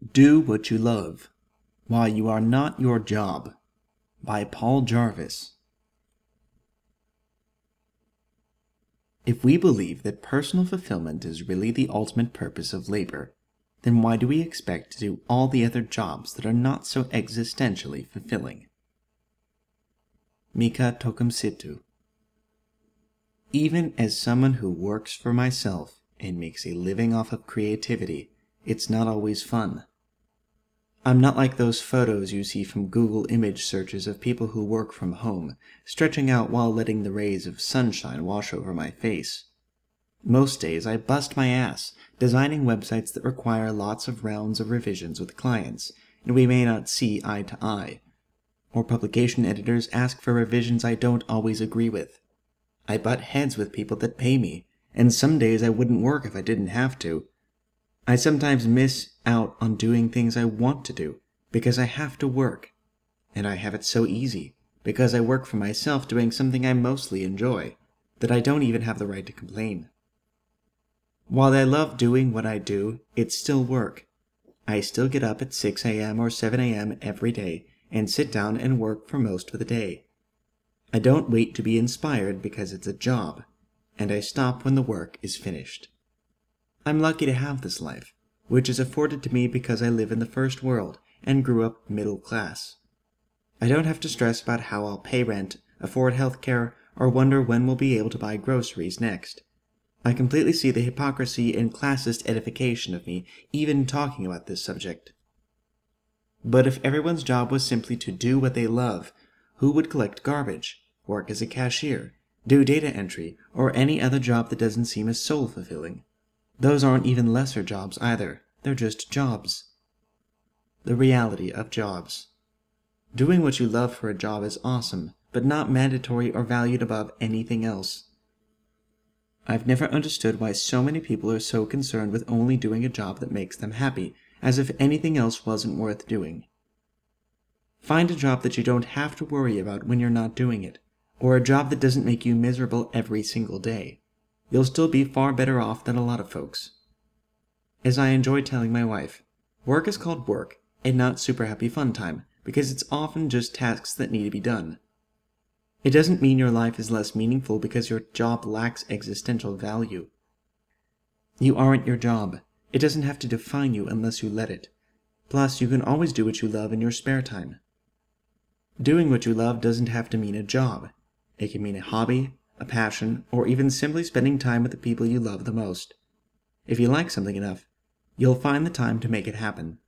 Do What You Love Why You Are Not Your Job by Paul Jarvis. If we believe that personal fulfillment is really the ultimate purpose of labor, then why do we expect to do all the other jobs that are not so existentially fulfilling? Miya Tokumitsu Even as someone who works for myself and makes a living off of creativity, it's not always fun. I'm not like those photos you see from Google image searches of people who work from home, stretching out while letting the rays of sunshine wash over my face. Most days I bust my ass designing websites that require lots of rounds of revisions with clients, and we may not see eye to eye. Or publication editors ask for revisions I don't always agree with. I butt heads with people that pay me, and some days I wouldn't work if I didn't have to, I sometimes miss out on doing things I want to do because I have to work. And I have it so easy because I work for myself doing something I mostly enjoy that I don't even have the right to complain. While I love doing what I do, it's still work. I still get up at 6 a.m. or 7 a.m. every day and sit down and work for most of the day. I don't wait to be inspired because it's a job, and I stop when the work is finished. I'm lucky to have this life, which is afforded to me because I live in the first world and grew up middle class. I don't have to stress about how I'll pay rent, afford health care, or wonder when we'll be able to buy groceries next. I completely see the hypocrisy and classist edification of me even talking about this subject. But if everyone's job was simply to do what they love, who would collect garbage, work as a cashier, do data entry, or any other job that doesn't seem as soul fulfilling? Those aren't even lesser jobs either, they're just jobs. The reality of jobs. Doing what you love for a job is awesome, but not mandatory or valued above anything else. I've never understood why so many people are so concerned with only doing a job that makes them happy, as if anything else wasn't worth doing. Find a job that you don't have to worry about when you're not doing it, or a job that doesn't make you miserable every single day you'll still be far better off than a lot of folks. As I enjoy telling my wife, work is called work and not super happy fun time because it's often just tasks that need to be done. It doesn't mean your life is less meaningful because your job lacks existential value. You aren't your job. It doesn't have to define you unless you let it. Plus, you can always do what you love in your spare time. Doing what you love doesn't have to mean a job. It can mean a hobby, a passion, or even simply spending time with the people you love the most. If you like something enough, you'll find the time to make it happen.